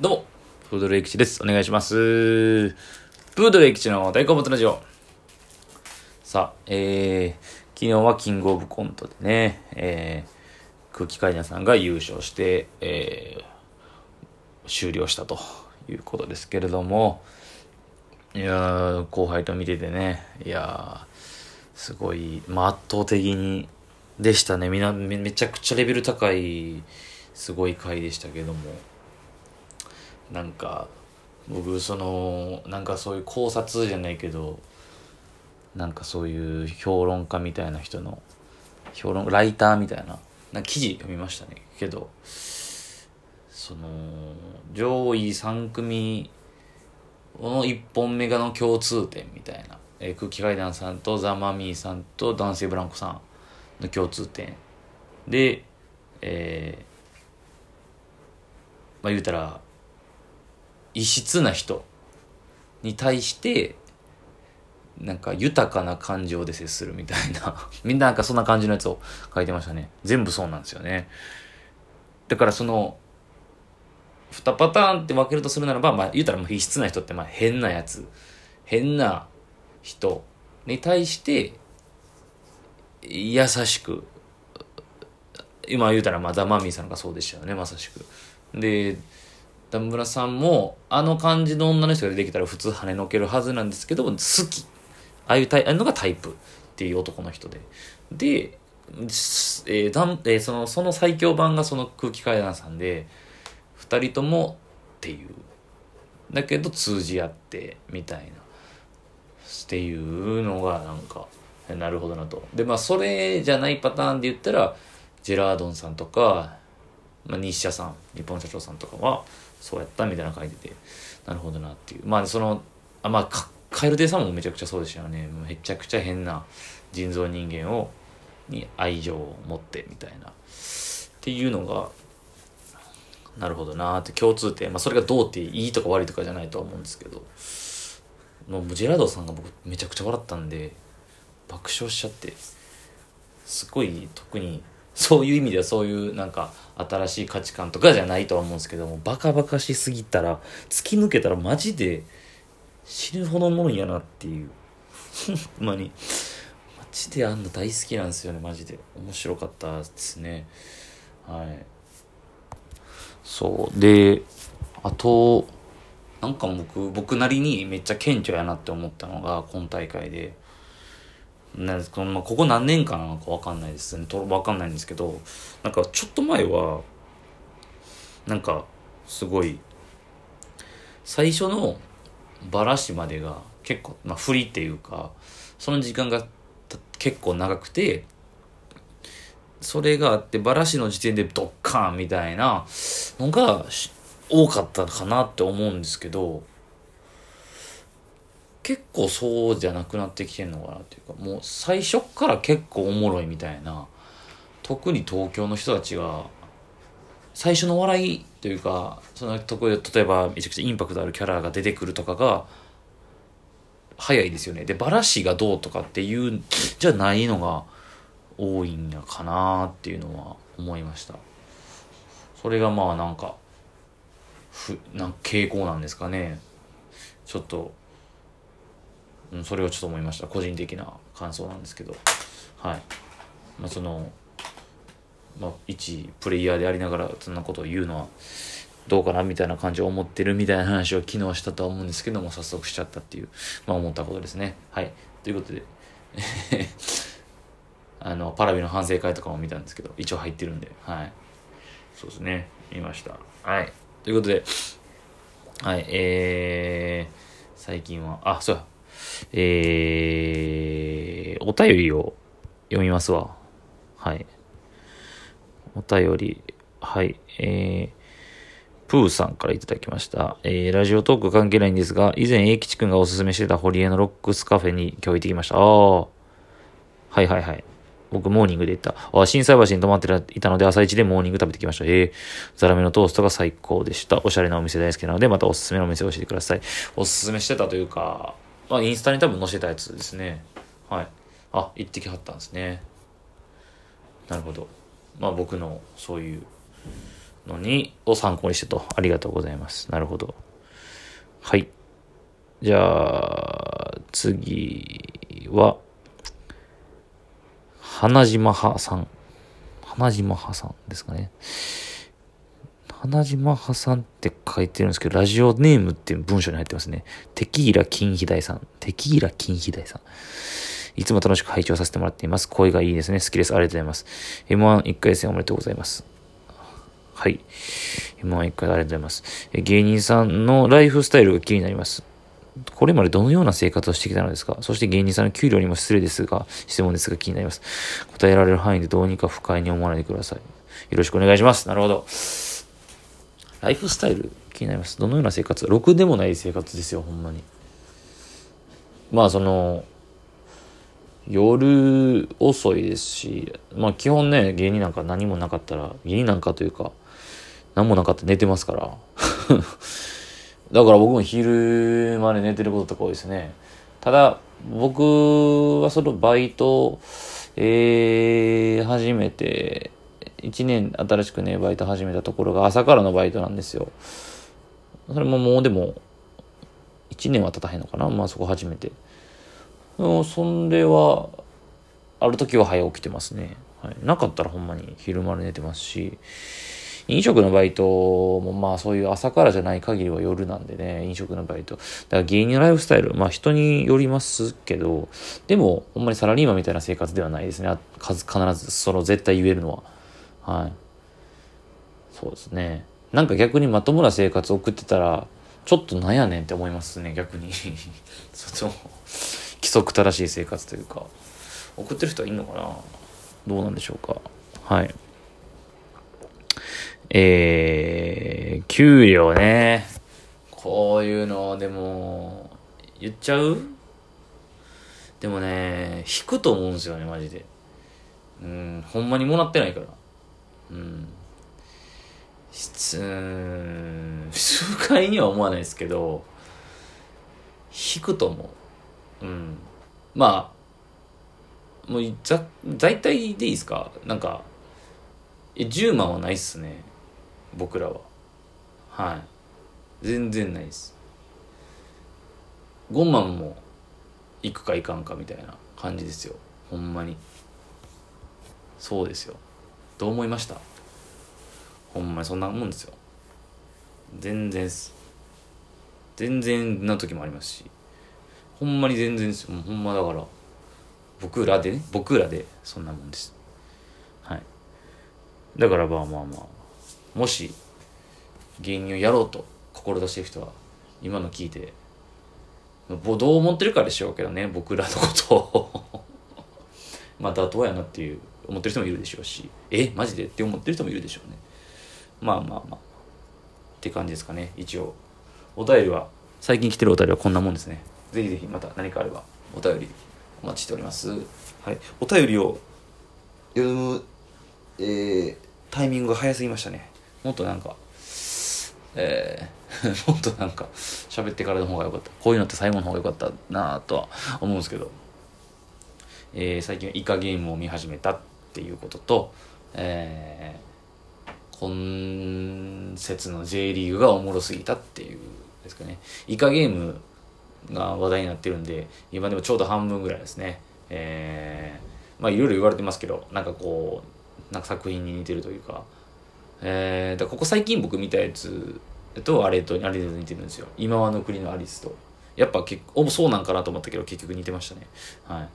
どうも、プードルエキチです。お願いします。プードルエキチの大好物ラジオ。さあ、えー、昨日はキングオブコントでね、えー、空気階段さんが優勝して、えー、終了したということですけれども、いや、後輩と見ててね、いや、すごい、まあ、圧倒的に、でしたね。みな、めめちゃくちゃレベル高い、すごい回でしたけども。なんか、僕、その、なんかそういう考察じゃないけど、なんかそういう評論家みたいな人の、評論、ライターみたいな、な記事読みましたね。けど、その、上位3組の1本目がの共通点みたいな。えー空気階段さんとザ・マミィさんと男性ブランコさんの共通点で、えーまあ言うたら異質な人に対してなんか豊かな感情で接するみたいな。みんななんかそんな感じのやつを書いてましたね。全部そうなんですよね。だからその2パターンって分けるとするならば、まあ、言うたらもう異質な人ってまあ変なやつ。変な人に対して優しく。今言うたらまあザ・マミーさんがそうでしたよねまさしく。で田村さんもあの感じの女の人が出てきたら普通跳ねのけるはずなんですけど好き。ああいうタイああいうのがタイプっていう男の人で。で、えーだんえーそのその最強版がその空気階段さんで二人ともっていう。だけど通じ合ってみたいな。っていうのがなんかなるほどなと。でまあそれじゃないパターンで言ったらジェラードンさんとか、まあ、日社さん日本社長さんとかはそうやったみたいな書いててなるほどなっていう。まあそのあまあかカエル亭さんもめちゃくちゃそうでしたよね。めちゃくちゃ変な人造人間をに愛情を持ってみたいな。っていうのがなるほどなーって。共通点。まあそれがどうっていいとか悪いとかじゃないとは思うんですけど。もうジェラードさんが僕めちゃくちゃ笑ったんで爆笑しちゃってすごい特にそういう意味ではそういうなんか新しい価値観とかじゃないとは思うんですけどもバカバカしすぎたら突き抜けたらマジで死ぬほどのもんやなっていう。ほんまに。マジであんな大好きなんですよね。マジで。面白かったですね。はい。そう。であとなんか僕僕なりにめっちゃ顕著やなって思ったのが今大会で。なんこのまあここ何年間なのか分かんないですね。と分かんないんですけどなんかちょっと前はなんかすごい最初のバラシまでが結構、まあ、振りっていうかその時間が結構長くてそれがあってバラシの時点でドッカーンみたいなのが多かったかなって思うんですけど結構そうじゃなくなってきてんのかなっていうかもう最初から結構おもろいみたいな。特に東京の人たちが最初の笑いというかそのとこで例えばめちゃくちゃインパクトあるキャラが出てくるとかが早いですよね。でバラシがどうとかっていうじゃないのが多いんやかなっていうのは思いました。それがまあなんかふなんか傾向なんですかね。ちょっと、うん、それをちょっと思いました。個人的な感想なんですけど。はい。まあそのまあ一プレイヤーでありながらそんなことを言うのはどうかなみたいな感じを思ってるみたいな話を昨日したとは思うんですけども早速しちゃったっていうまあ思ったことですね。はい。ということで あのパラビの反省会とかも見たんですけど一応入ってるんで。はい。そうですね。見ました。はい。ということではい。えー、最近はあそうやえー、お便りを読みますわはいお便りはいえープーさんからいただきました。えー、ラジオトーク関係ないんですが、以前、英吉くんがおすすめしてた堀江のロックスカフェに今日行ってきました。ああ。はいはいはい。僕、モーニングで行った。あ、震災橋に泊まっていたので、朝一でモーニング食べてきました。えー、ザラメのトーストが最高でした。おしゃれなお店大好きなので、またおすすめのお店を教えてください。おすすめしてたというか、まあ、インスタに多分載せたやつですね。はい。あ、行ってきはったんですね。なるほど。まあ、僕の、そういう、のに、を参考にしてと。ありがとうございます。なるほど。はい。じゃあ、次は、花島派さん。花島派さんですかね。花島派さんって書いてるんですけど、ラジオネームっていう文章に入ってますね。テキーラ金肥大さん。テキーラ金肥大さん。いつも楽しく拝聴させてもらっています。声がいいですね。好きです。ありがとうございます。M11 回戦おめでとうございます。はい。M11 回ありがとうございます。芸人さんのライフスタイルが気になります。これまでどのような生活をしてきたのですか？そして芸人さんの給料にも失礼ですが、質問ですが気になります。答えられる範囲でどうにか不快に思わないでください。よろしくお願いします。なるほど。ライフスタイル気になります。どのような生活？ろくでもない生活ですよ、ほんまに。まあ、その、夜遅いですし、まあ基本ね、芸人なんか何もなかったら、芸人なんかというか、何もなかったら寝てますから。だから僕も昼まで寝てることとか多いですね。ただ、僕はそのバイト、えー、始めて、1年新しくね、バイト始めたところが朝からのバイトなんですよ。それももうでも、1年は経たへんのかな？まあそこ初めて。そんでは、ある時は早起きてますね。はい、なかったらほんまに昼間寝てますし、飲食のバイトもまあそういう朝からじゃない限りは夜なんでね、飲食のバイト。だから芸人のライフスタイル、まあ人によりますけど、でもほんまにサラリーマンみたいな生活ではないですね。必ずその絶対言えるのは。はい。そうですね。なんか逆にまともな生活を送ってたら、ちょっとなんやねんって思いますね、逆に。その規則正しい生活というか。送ってる人はいいのかな？どうなんでしょうか。はい。えー、給料ね。こういうのでも言っちゃう？でもね引くと思うんですよねマジで。うんほんまにもらってないから。うん。質数回には思わないですけど引くと思う。うん。まあもうざ大体でいいですか？なんかえ10万はないっすね。僕らは。はい。全然ないです。5万も行くか行かんかみたいな感じですよ。ほんまに。そうですよ。どう思いました。ほんまにそんなもんですよ。全然す。全然な時もありますし。ほんまに全然ですよ。ほんまだから僕らでね僕らでそんなもんです。はい。だからまあまあまあもし芸人をやろうと志してる人は今の聞いてどう思ってるかでしょうけどね僕らのことを。まあ妥当やなっていう思ってる人もいるでしょうしえマジで？って思ってる人もいるでしょうねまあまあまあって感じですかね一応お便りは最近来てるお便りはこんなもんですねぜひぜひまた何かあればお便りお待ちしております。はい。お便りを読む、えー、タイミングが早すぎましたね。もっとなんか、えー、もっとなんか喋ってからの方が良かった。こういうのって最後の方が良かったなとは思うんですけど、えー、最近はイカゲームを見始めたっていうことと、えー、今節の J リーグがおもろすぎたっていうですかね。イカゲームが話題になってるんで、今でもちょうど半分ぐらいですね。えー、まあいろいろ言われてますけど、なんかこう、なんか作品に似てるというか、えー、だここ最近僕見たやつとあれと、あれで似てるんですよ。今はの国のアリスと。やっぱ結構、そうなんかなと思ったけど結局似てましたね。はい。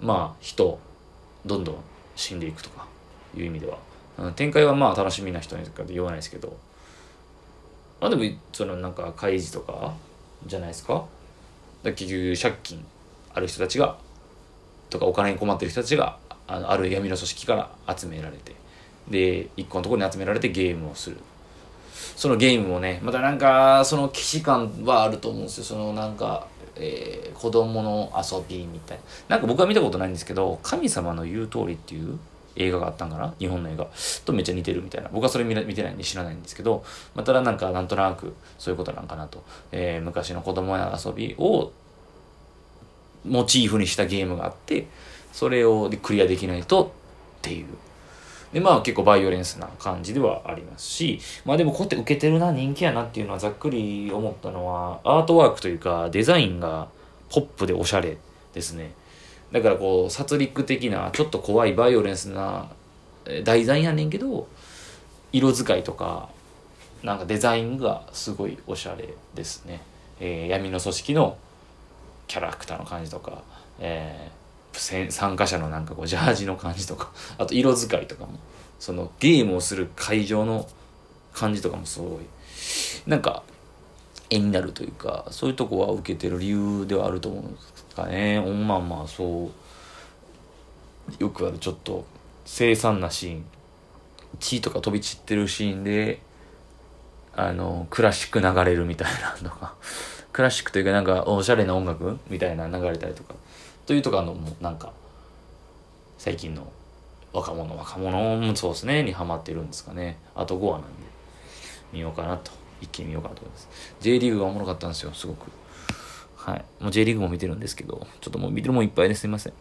まあ、人、どんどん死んでいくとかいう意味では。展開はまあ楽しみな人にか言わないですけど、まあでも、そのなんか開示とかじゃないですか。だ結局借金ある人たちがとかお金に困ってる人たちがあのある闇の組織から集められて。で一個のところに集められてゲームをする。そのゲームもねまたなんかその既視感はあると思うんですよ。そのなんか、えー、子供の遊びみたいな。なんか僕は見たことないんですけど「神様の言う通り」っていう映画があったんかな？日本の映画。とめっちゃ似てるみたいな。僕はそれ見てないんで知らないんですけど、まあ、ただなんかなんとなくそういうことなんかなと、えー、昔の子供や遊びをモチーフにしたゲームがあってそれをクリアできないとっていう。でまあ結構バイオレンスな感じではありますしまあでもこうやって受けてるな人気やなっていうのはざっくり思ったのはアートワークというかデザインがポップでおしゃれですね。だからこう殺戮的なちょっと怖いバイオレンスな題材やねんけど色使いとかなんかデザインがすごいおしゃれですね、えー、闇の組織のキャラクターの感じとか、えー、参加者のなんかこうジャージの感じとか あと色使いとかもそのゲームをする会場の感じとかもすごいなんか絵になるというかそういうとこは受けてる理由ではあると思うんですかね。まあまあそうよくあるちょっと凄惨なシーン。血とか飛び散ってるシーンであのクラシック流れるみたいなとかクラシックというかなんかおしゃれな音楽みたいな流れたりとか。というとかのもなんか最近の若者若者もそうですねにハマってるんですかね。あと5話なんで見ようかなと一気に見ようかなと思います。J リーグがおもろかったんですよすごく。はい。もう J リーグも見てるんですけどちょっともう見てるもんいっぱいですいません。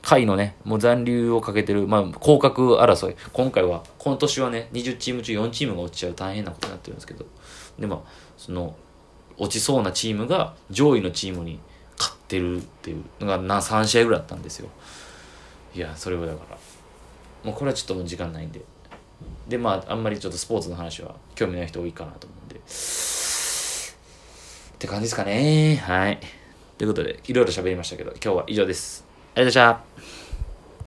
回のね、もう残留をかけてる、まあ、降格争い。今回は、今年はね、20チーム中4チームが落ちちゃう大変なことになってるんですけど、でも、その、落ちそうなチームが上位のチームにってるっていうのがな3試合ぐらいあったんですよ。いや、それはだから、もうこれはちょっともう時間ないんで。で、まあ、あんまりちょっとスポーツの話は興味ない人多いかなと思うんで。って感じですかね。はい。ということで、いろいろ喋りましたけど、今日は以上です。ありがとうございました。